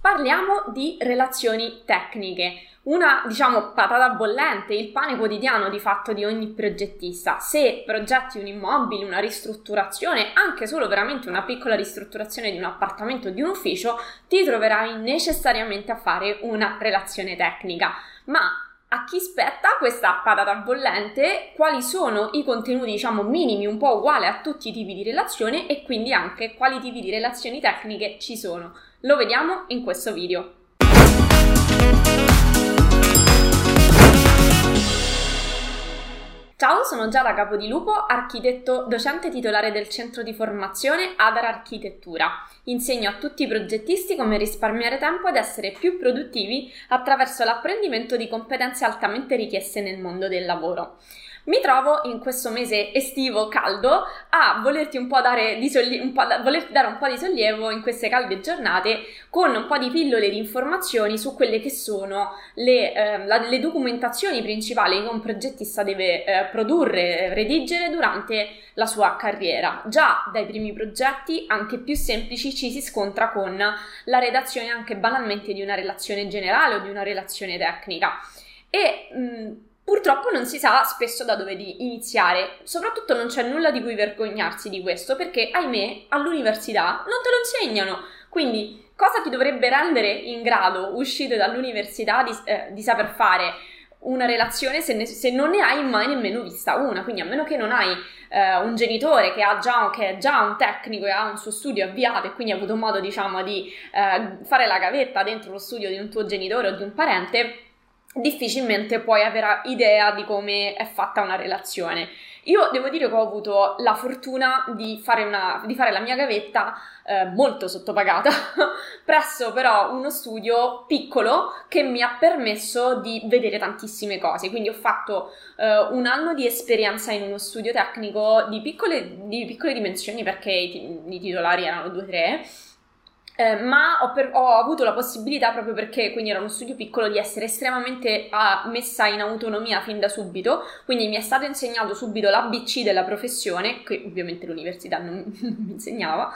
Parliamo di relazioni tecniche, una diciamo patata bollente, il pane quotidiano di fatto di ogni progettista. Se progetti un immobile, una ristrutturazione, anche solo veramente una piccola ristrutturazione di un appartamento o di un ufficio, ti troverai necessariamente a fare una relazione tecnica. Ma a chi spetta questa patata bollente, quali sono i contenuti, diciamo, minimi, un po' uguali a tutti i tipi di relazione e quindi anche quali tipi di relazioni tecniche ci sono. Lo vediamo in questo video. Ciao, sono Giada Capodilupo, architetto docente titolare del centro di formazione Adar Architettura. Insegno a tutti i progettisti come risparmiare tempo ed essere più produttivi attraverso l'apprendimento di competenze altamente richieste nel mondo del lavoro. Mi trovo in questo mese estivo caldo a volerti un po' dare, di sollie- un po', volerti dare un po' di sollievo in queste calde giornate con un po' di pillole di informazioni su quelle che sono le, eh, la, le documentazioni principali che un progettista deve eh, produrre, redigere durante la sua carriera. Già dai primi progetti, anche più semplici, ci si scontra con la redazione anche banalmente di una relazione generale o di una relazione tecnica. E mh, Purtroppo non si sa spesso da dove iniziare, soprattutto non c'è nulla di cui vergognarsi di questo, perché ahimè all'università non te lo insegnano. Quindi cosa ti dovrebbe rendere in grado, uscito dall'università, di, eh, di saper fare una relazione se, ne, se, non ne hai mai nemmeno vista una? Quindi a meno che non hai eh, un genitore che, già, che, è già un tecnico e ha un suo studio avviato e quindi ha avuto modo diciamo di eh, fare la gavetta dentro lo studio di un tuo genitore o di un parente, difficilmente puoi avere idea di come è fatta una relazione. Io devo dire che ho avuto la fortuna di fare, una, di fare la mia gavetta eh, molto sottopagata, presso però uno studio piccolo che mi ha permesso di vedere tantissime cose. Quindi ho fatto eh, un anno di esperienza in uno studio tecnico di piccole, di piccole dimensioni perché i, i titolari erano due o tre eh, ma ho, per, ho, avuto la possibilità, proprio perché quindi era uno studio piccolo, di essere estremamente uh, messa in autonomia fin da subito, quindi mi è stato insegnato subito l'ABC della professione, che ovviamente l'università non, non mi insegnava,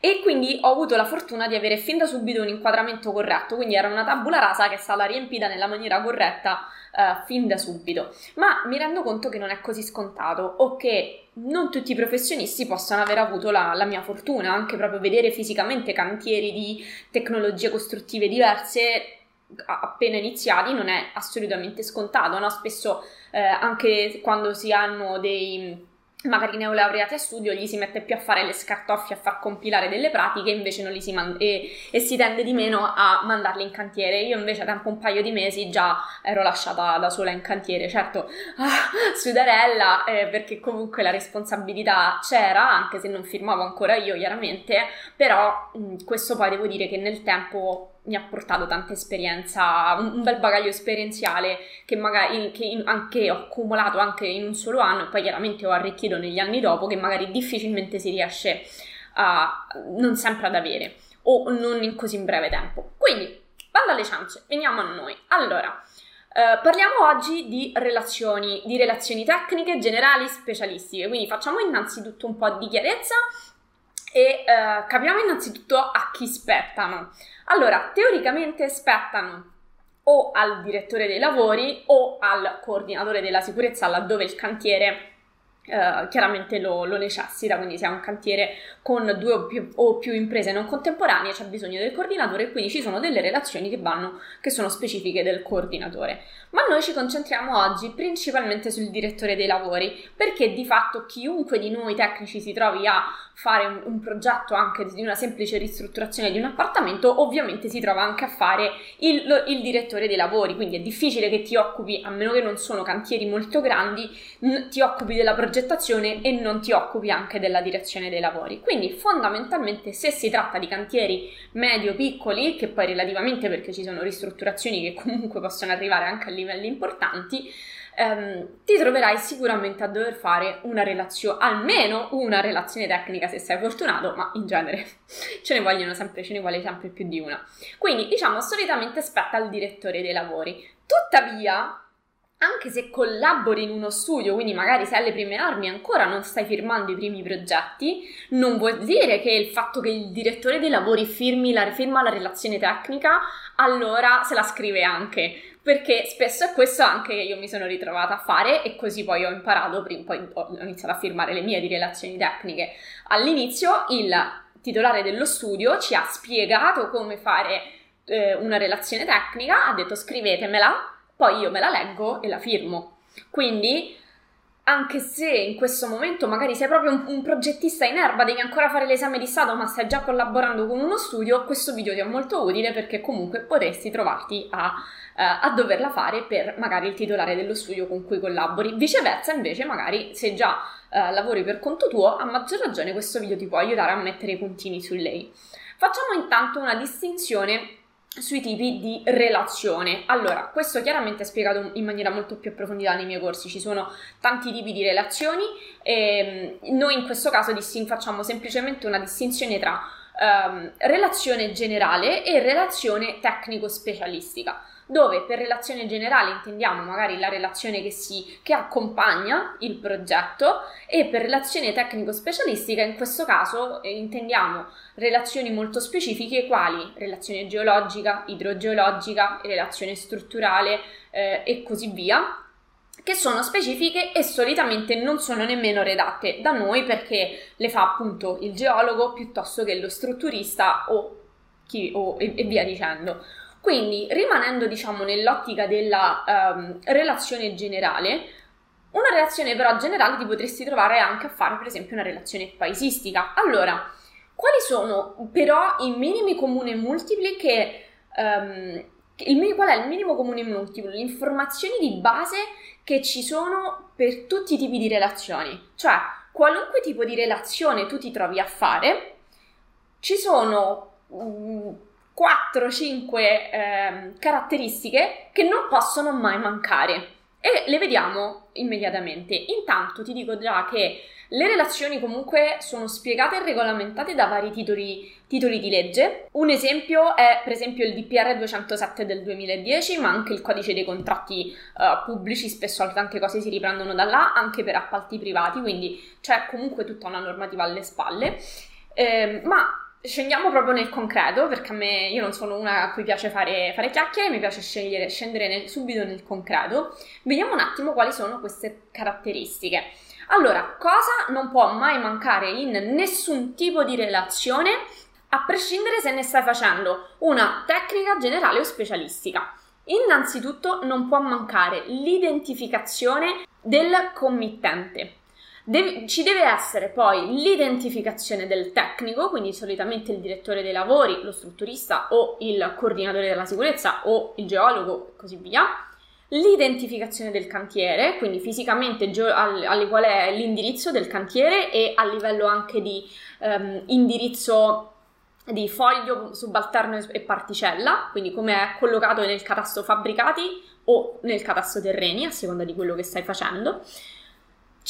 e quindi ho avuto la fortuna di avere fin da subito un inquadramento corretto, quindi era una tabula rasa che è stata riempita nella maniera corretta uh, fin da subito. Ma mi rendo conto che non è così scontato o che non tutti i professionisti possono aver avuto la, la mia fortuna, anche proprio vedere fisicamente cantieri di tecnologie costruttive diverse appena iniziati non è assolutamente scontato, no? Spesso eh, anche quando si hanno dei magari neolaureati a studio gli si mette più a fare le scartoffie, a far compilare delle pratiche, invece non li si manda e, e, si tende di meno a mandarli in cantiere. Io invece a tempo un paio di mesi già ero lasciata da sola in cantiere, certo, ah, sudarella, eh, perché comunque la responsabilità c'era, anche se non firmavo ancora io chiaramente, però mh, questo poi devo dire che nel tempo mi ha portato tanta esperienza, un, bel bagaglio esperienziale che magari che in, anche ho accumulato anche in un solo anno e poi chiaramente ho arricchito negli anni dopo che magari difficilmente si riesce a non sempre ad avere o non in così breve tempo. Quindi, banda alle ciance, veniamo a noi. Allora, Uh, parliamo oggi di relazioni, di relazioni tecniche, generali, specialistiche, quindi facciamo innanzitutto un po' di chiarezza e uh, capiamo innanzitutto a chi spettano. Allora, teoricamente spettano o al direttore dei lavori o al coordinatore della sicurezza laddove il cantiere Uh, chiaramente lo, lo, necessita, quindi se ha un cantiere con due o più, o più, imprese non contemporanee c'è bisogno del coordinatore e quindi ci sono delle relazioni che vanno, che sono specifiche del coordinatore. Ma noi ci concentriamo oggi principalmente sul direttore dei lavori, perché di fatto chiunque di noi tecnici si trovi a fare un, un, progetto anche di una semplice ristrutturazione di un appartamento, ovviamente si trova anche a fare il, lo, il, direttore dei lavori, quindi è difficile che ti occupi, a meno che non sono cantieri molto grandi, n- ti occupi della progettazione e non ti occupi anche della direzione dei lavori. Quindi fondamentalmente se si tratta di cantieri medio-piccoli, che poi relativamente perché ci sono ristrutturazioni che comunque possono arrivare anche a livelli importanti, ehm, ti troverai sicuramente a dover fare una relazione, almeno una relazione tecnica se sei fortunato, ma in genere ce ne vogliono sempre, ce ne vuole sempre più di una. Quindi, diciamo, solitamente spetta al direttore dei lavori. Tuttavia, anche se collabori in uno studio, quindi magari sei alle prime armi e ancora non stai firmando i primi progetti, non vuol dire che il fatto che il direttore dei lavori firmi la, firma la relazione tecnica, allora se la scrive anche. Perché spesso è questo anche che io mi sono ritrovata a fare e così poi ho imparato, poi ho iniziato a firmare le mie di relazioni tecniche. All'inizio il titolare dello studio ci ha spiegato come fare eh, una relazione tecnica, ha detto scrivetemela poi io me la leggo e la firmo. Quindi, anche se in questo momento magari sei proprio un, un, progettista in erba, devi ancora fare l'esame di Stato, ma stai già collaborando con uno studio, questo video ti è molto utile perché comunque potresti trovarti a, uh, a doverla fare per magari il titolare dello studio con cui collabori. Viceversa, invece, magari se già uh, lavori per conto tuo, a maggior ragione questo video ti può aiutare a mettere i puntini su lei. Facciamo intanto una distinzione sui tipi di relazione. Allora, questo chiaramente è spiegato in maniera molto più approfondita nei miei corsi, ci sono tanti tipi di relazioni e mm, noi in questo caso facciamo semplicemente una distinzione tra um, relazione generale e relazione tecnico-specialistica dove per relazione generale intendiamo magari la relazione che, si, che accompagna il progetto e per relazione tecnico-specialistica in questo caso eh, intendiamo relazioni molto specifiche quali relazione geologica, idrogeologica, relazione strutturale eh, e così via che sono specifiche e solitamente non sono nemmeno redatte da noi perché le fa appunto il geologo piuttosto che lo strutturista o, chi, o e, e via dicendo. Quindi, rimanendo diciamo nell'ottica della um, relazione generale, una relazione però generale ti potresti trovare anche a fare per esempio una relazione paesistica. Allora, quali sono però i minimi comuni multipli che... Um, il, qual è il minimo comune multiplo? Le informazioni di base che ci sono per tutti i tipi di relazioni. Cioè, qualunque tipo di relazione tu ti trovi a fare, ci sono... Um, 4-5 eh, caratteristiche che non possono mai mancare e le vediamo immediatamente. Intanto ti dico già che le relazioni comunque sono spiegate e regolamentate da vari titoli, titoli, di legge. Un esempio è per esempio il DPR 207 del 2010, ma anche il codice dei contratti uh, pubblici, spesso tante cose si riprendono da là, anche per appalti privati, quindi c'è comunque tutta una normativa alle spalle. Eh, ma Scendiamo proprio nel concreto, perché a me io non sono una a cui piace fare, fare chiacchiere, mi piace scendere nel, subito nel concreto. Vediamo un attimo quali sono queste caratteristiche. Allora, cosa non può mai mancare in nessun tipo di relazione, a prescindere se ne stai facendo una tecnica generale o specialistica? Innanzitutto non può mancare l'identificazione del committente. Deve, ci deve essere poi l'identificazione del tecnico, quindi solitamente il direttore dei lavori, lo strutturista o il coordinatore della sicurezza o il geologo e così via. L'identificazione del cantiere, quindi fisicamente geo- al, al, qual è l'indirizzo del cantiere e a livello anche di um, indirizzo di foglio subalterno e particella, quindi come è collocato nel catasto fabbricati o nel catasto terreni, a seconda di quello che stai facendo.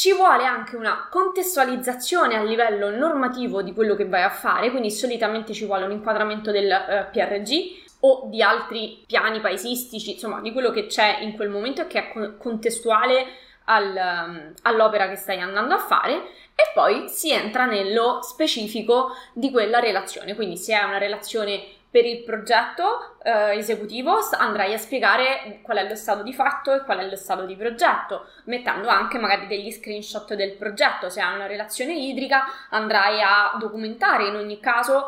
Ci vuole anche una contestualizzazione a livello normativo di quello che vai a fare, quindi solitamente ci vuole un inquadramento del eh, PRG o di altri piani paesistici, insomma, di quello che c'è in quel momento e che è contestuale al, um, all'opera che stai andando a fare. E poi si entra nello specifico di quella relazione, quindi se è una relazione per il progetto eh, esecutivo andrai a spiegare qual è lo stato di fatto e qual è lo stato di progetto, mettendo anche magari degli screenshot del progetto. Se hai una relazione idrica andrai a documentare in ogni caso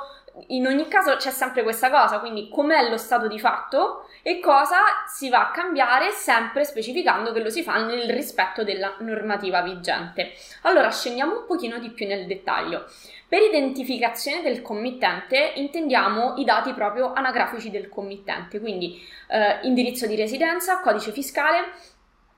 in ogni caso c'è sempre questa cosa, quindi com'è lo stato di fatto e cosa si va a cambiare sempre specificando che lo si fa nel rispetto della normativa vigente. Allora scendiamo un pochino di più nel dettaglio. Per identificazione del committente intendiamo i dati proprio anagrafici del committente, quindi eh, indirizzo di residenza, codice fiscale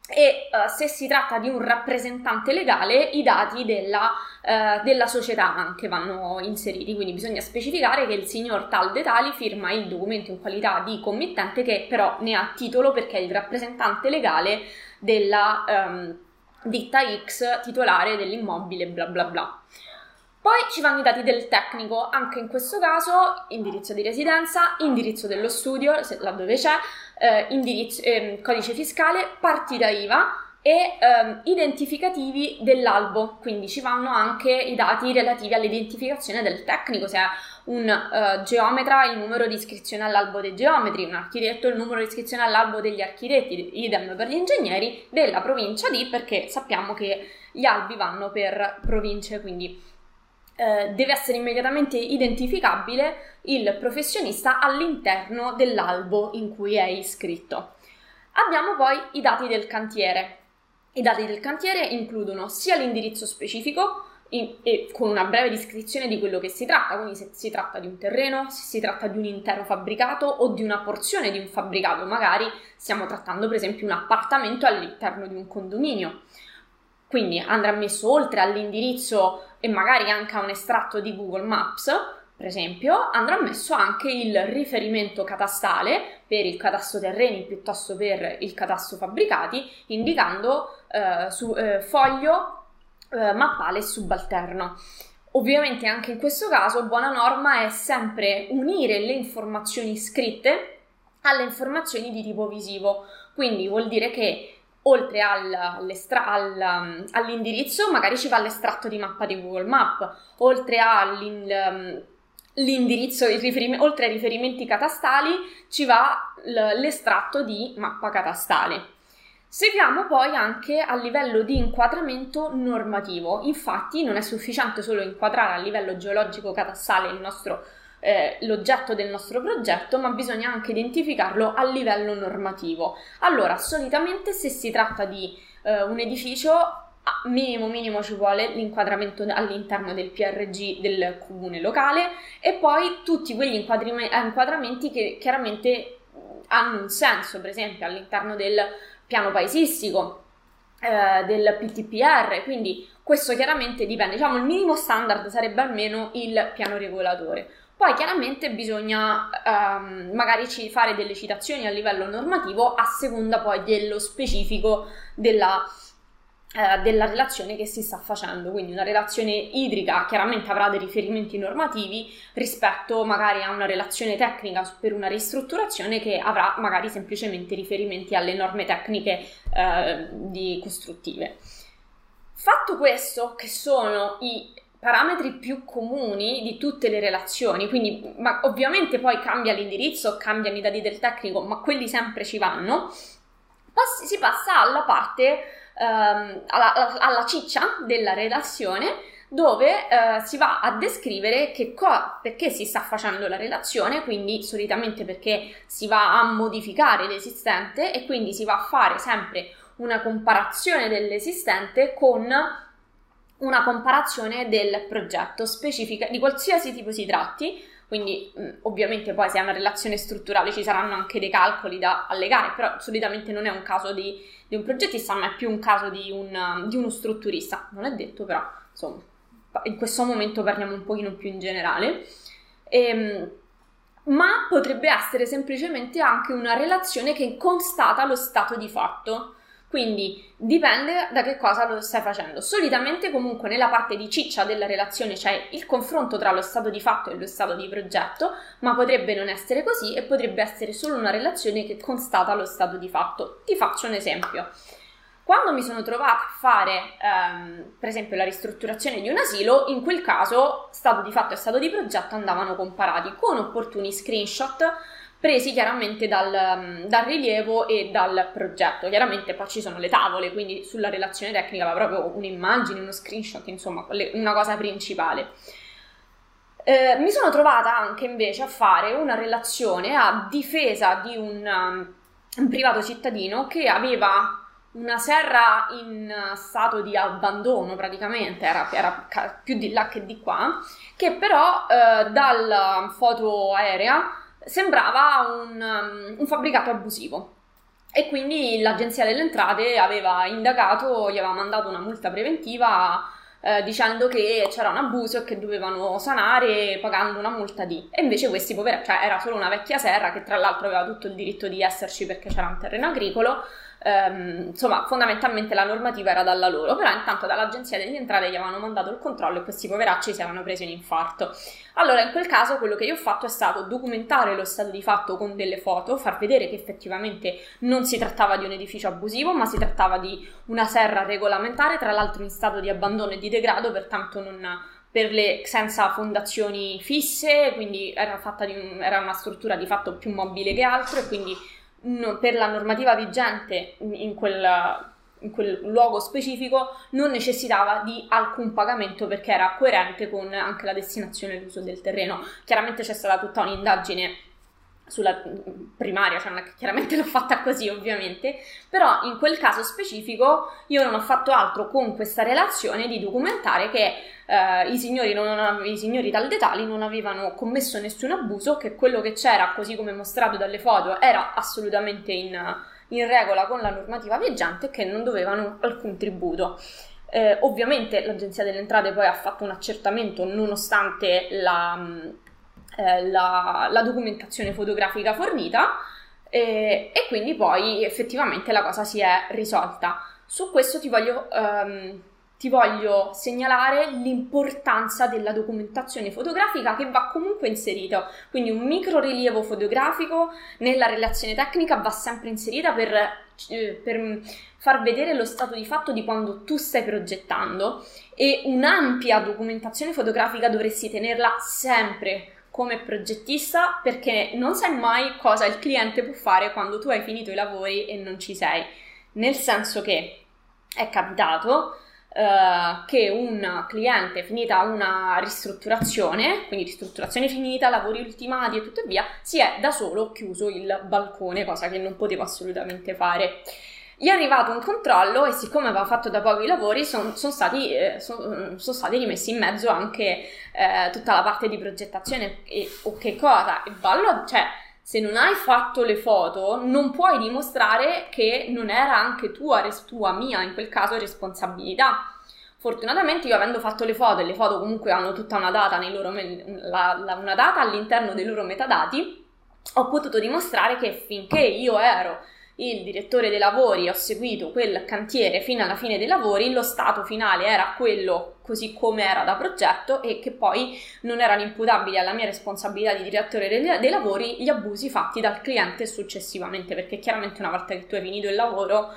e uh, se si tratta di un rappresentante legale i dati della, uh, della, società anche vanno inseriti, quindi bisogna specificare che il signor tal de tali firma il documento in qualità di committente che però ne ha titolo perché è il rappresentante legale della um, ditta X titolare dell'immobile bla bla bla. Poi ci vanno i dati del tecnico, anche in questo caso indirizzo di residenza, indirizzo dello studio, se, laddove c'è, eh, eh, codice fiscale, partita IVA e ehm, identificativi dell'albo, quindi ci vanno anche i dati relativi all'identificazione del tecnico, se è un uh, geometra il numero di iscrizione all'albo dei geometri, un architetto il numero di iscrizione all'albo degli architetti, idem per gli ingegneri della provincia di perché sappiamo che gli albi vanno per province, quindi eh, deve essere immediatamente identificabile il professionista all'interno dell'albo in cui è iscritto. Abbiamo poi i dati del cantiere. I dati del cantiere includono sia l'indirizzo specifico in, e con una breve descrizione di quello che si tratta, quindi se si tratta di un terreno, se si tratta di un intero fabbricato o di una porzione di un fabbricato, magari stiamo trattando per esempio un appartamento all'interno di un condominio. Quindi andrà messo oltre all'indirizzo e magari anche a un estratto di Google Maps, per esempio, andrà messo anche il riferimento catastale per il catasto terreni piuttosto per il catasto fabbricati, indicando eh, su eh, foglio, eh, mappale subalterno. Ovviamente anche in questo caso buona norma è sempre unire le informazioni scritte alle informazioni di tipo visivo, quindi vuol dire che oltre al, al, all'indirizzo magari ci va l'estratto di mappa di Google Map, oltre all'indirizzo l'indirizzo, riferim- oltre ai riferimenti catastali, ci va l'estratto di mappa catastale. Seguiamo poi anche a livello di inquadramento normativo, infatti non è sufficiente solo inquadrare a livello geologico catastale nostro, eh, l'oggetto del nostro progetto, ma bisogna anche identificarlo a livello normativo. Allora, solitamente se si tratta di eh, un edificio minimo minimo ci vuole l'inquadramento all'interno del PRG del comune locale e poi tutti quegli inquadramenti che chiaramente hanno un senso, per esempio all'interno del piano paesistico, eh, del PTPR, quindi questo chiaramente dipende, diciamo il minimo standard sarebbe almeno il piano regolatore. Poi chiaramente bisogna ehm, magari fare delle citazioni a livello normativo a seconda poi dello specifico della eh, della relazione che si sta facendo, quindi una relazione idrica chiaramente avrà dei riferimenti normativi rispetto magari a una relazione tecnica per una ristrutturazione che avrà magari semplicemente riferimenti alle norme tecniche eh, costruttive. Fatto questo, che sono i parametri più comuni di tutte le relazioni, quindi ma ovviamente poi cambia l'indirizzo, cambiano i dati del tecnico, ma quelli sempre ci vanno, si passa alla parte ehm, alla, alla, ciccia della relazione dove eh, si va a descrivere che co- perché si sta facendo la relazione, quindi solitamente perché si va a modificare l'esistente e quindi si va a fare sempre una comparazione dell'esistente con una comparazione del progetto specifica di qualsiasi tipo si tratti, quindi mh, ovviamente poi se è una relazione strutturale ci saranno anche dei calcoli da allegare, però solitamente non è un caso di di un progettista, ma è più un caso di, un, di uno strutturista. Non è detto, però, insomma, in questo momento parliamo un pochino più in generale. Ehm, ma potrebbe essere semplicemente anche una relazione che constata lo stato di fatto. Quindi dipende da che cosa lo stai facendo. Solitamente comunque nella parte di ciccia della relazione c'è il confronto tra lo stato di fatto e lo stato di progetto, ma potrebbe non essere così e potrebbe essere solo una relazione che constata lo stato di fatto. Ti faccio un esempio. Quando mi sono trovata a fare, ehm, per esempio, la ristrutturazione di un asilo, in quel caso stato di fatto e stato di progetto andavano comparati con opportuni screenshot presi chiaramente dal, mm, dal, rilievo e dal progetto. Chiaramente poi ci sono le tavole, quindi sulla relazione tecnica va proprio un'immagine, uno screenshot, insomma, una cosa principale. Eh, mi sono trovata anche invece a fare una relazione a difesa di un, um, un privato cittadino che aveva una serra in stato di abbandono praticamente, era, era, più di là che di qua, che però eh, dalla foto aerea sembrava un, um, un fabbricato abusivo. E quindi l'Agenzia delle Entrate aveva indagato, gli aveva mandato una multa preventiva eh, dicendo che c'era un abuso e che dovevano sanare pagando una multa di. E invece questi poveri, cioè era solo una vecchia serra che tra l'altro aveva tutto il diritto di esserci perché c'era un terreno agricolo, ehm, insomma fondamentalmente la normativa era dalla loro, però intanto dall'agenzia delle entrate gli avevano mandato il controllo e questi poveracci si avevano preso un infarto. Allora in quel caso quello che io ho fatto è stato documentare lo stato di fatto con delle foto, far vedere che effettivamente non si trattava di un edificio abusivo, ma si trattava di una serra regolamentare, tra l'altro in stato di abbandono e di degrado, pertanto non per le, senza fondazioni fisse, quindi era, un, era una struttura di fatto più mobile che altro e quindi no, per la normativa vigente in quel, in quel luogo specifico non necessitava di alcun pagamento perché era coerente con anche la destinazione e l'uso del terreno. Chiaramente c'è stata tutta un'indagine sulla primaria, cioè chiaramente l'ho fatta così ovviamente, però in quel caso specifico io non ho fatto altro con questa relazione di documentare che eh, i, signori non, i signori taldetali non avevano commesso nessun abuso, che quello che c'era, così come mostrato dalle foto, era assolutamente in, in regola con la normativa vigente e che non dovevano alcun tributo. Eh, ovviamente l'Agenzia delle Entrate poi ha fatto un accertamento nonostante la eh, la, la, documentazione fotografica fornita e, e, quindi poi effettivamente la cosa si è risolta. Su questo ti voglio, um, ti voglio segnalare l'importanza della documentazione fotografica che va comunque inserita, quindi un micro rilievo fotografico nella relazione tecnica va sempre inserita per, eh, per far vedere lo stato di fatto di quando tu stai progettando e un'ampia documentazione fotografica dovresti tenerla sempre come progettista perché non sai mai cosa il cliente può fare quando tu hai finito i lavori e non ci sei. Nel senso che è capitato uh, che un cliente finita una ristrutturazione, quindi ristrutturazione finita, lavori ultimati e tutto via, si è da solo chiuso il balcone, cosa che non potevo assolutamente fare. Gli è arrivato un controllo e siccome aveva fatto da poco i lavori sono son stati, eh, son, son stati, rimessi in mezzo anche eh, tutta la parte di progettazione e, o che cosa. Il ballo, cioè, se non hai fatto le foto non puoi dimostrare che non era anche tua, tua, mia, in quel caso responsabilità. Fortunatamente io avendo fatto le foto e le foto comunque hanno tutta una data, loro, la, la, una data all'interno dei loro metadati, ho potuto dimostrare che finché io ero il direttore dei lavori, ho seguito quel cantiere fino alla fine dei lavori, lo stato finale era quello così come era da progetto e che poi non erano imputabili alla mia responsabilità di direttore dei, lavori gli abusi fatti dal cliente successivamente, perché chiaramente una volta che tu hai finito il lavoro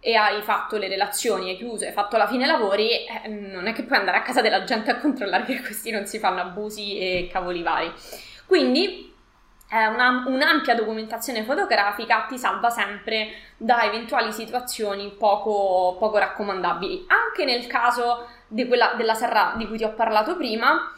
e hai fatto le relazioni, hai chiuso, hai fatto la fine lavori, eh, non è che puoi andare a casa della gente a controllare che questi non si fanno abusi e cavoli vari. Quindi una, un'ampia documentazione fotografica ti salva sempre da eventuali situazioni poco, poco raccomandabili. Anche nel caso quella, della serra di cui ti ho parlato prima,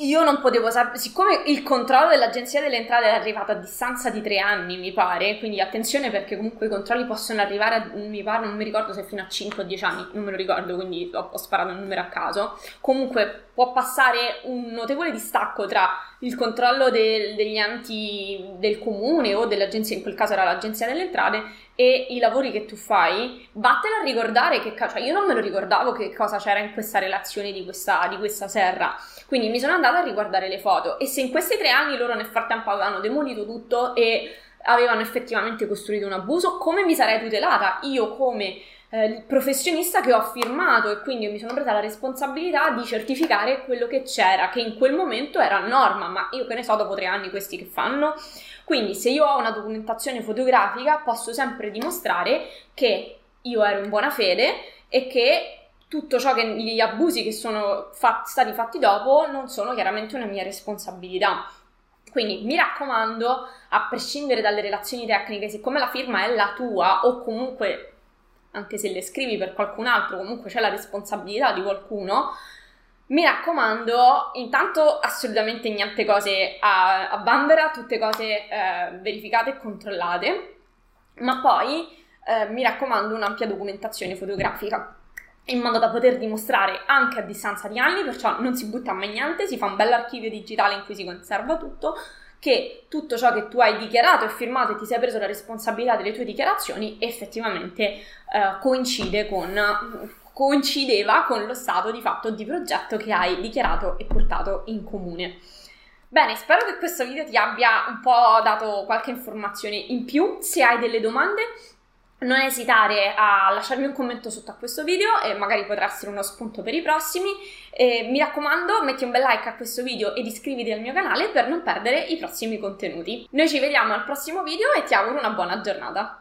io non potevo sapere, siccome il controllo dell'Agenzia delle Entrate è arrivato a distanza di tre anni, mi pare, quindi attenzione perché comunque i controlli possono arrivare, a, mi pare, non mi ricordo se fino a 5 o 10 anni, non me lo ricordo, quindi ho, ho sparato un numero a caso. Comunque può passare un notevole distacco tra il controllo del, degli enti del comune o dell'agenzia, in quel caso era l'Agenzia delle Entrate, e i lavori che tu fai, vattene a ricordare che cioè io non me lo ricordavo che cosa c'era in questa relazione di questa, di questa serra. Quindi mi sono andata a riguardare le foto e se in questi tre anni loro nel frattempo avevano demolito tutto e avevano effettivamente costruito un abuso, come mi sarei tutelata io come eh, professionista che ho firmato e quindi mi sono presa la responsabilità di certificare quello che c'era, che in quel momento era norma, ma io che ne so dopo tre anni questi che fanno. Quindi se io ho una documentazione fotografica posso sempre dimostrare che io ero in buona fede e che tutto ciò che gli abusi che sono fatti, stati fatti dopo non sono chiaramente una mia responsabilità. Quindi mi raccomando, a prescindere dalle relazioni tecniche, siccome la firma è la tua o comunque anche se le scrivi per qualcun altro, comunque c'è la responsabilità di qualcuno, mi raccomando, intanto assolutamente niente cose a, a bandera, tutte cose eh, verificate e controllate, ma poi eh, mi raccomando un'ampia documentazione fotografica in modo da poter dimostrare anche a distanza di anni, perciò non si butta mai niente, si fa un bel archivio digitale in cui si conserva tutto, che tutto ciò che tu hai dichiarato e firmato e ti sei preso la responsabilità delle tue dichiarazioni effettivamente eh, coincide con coincideva con lo stato di fatto di progetto che hai dichiarato e portato in comune. Bene, spero che questo video ti abbia un po' dato qualche informazione in più. Se hai delle domande, non esitare a lasciarmi un commento sotto a questo video e magari potrà essere uno spunto per i prossimi. E mi raccomando, metti un bel like a questo video ed iscriviti al mio canale per non perdere i prossimi contenuti. Noi ci vediamo al prossimo video e ti auguro una buona giornata.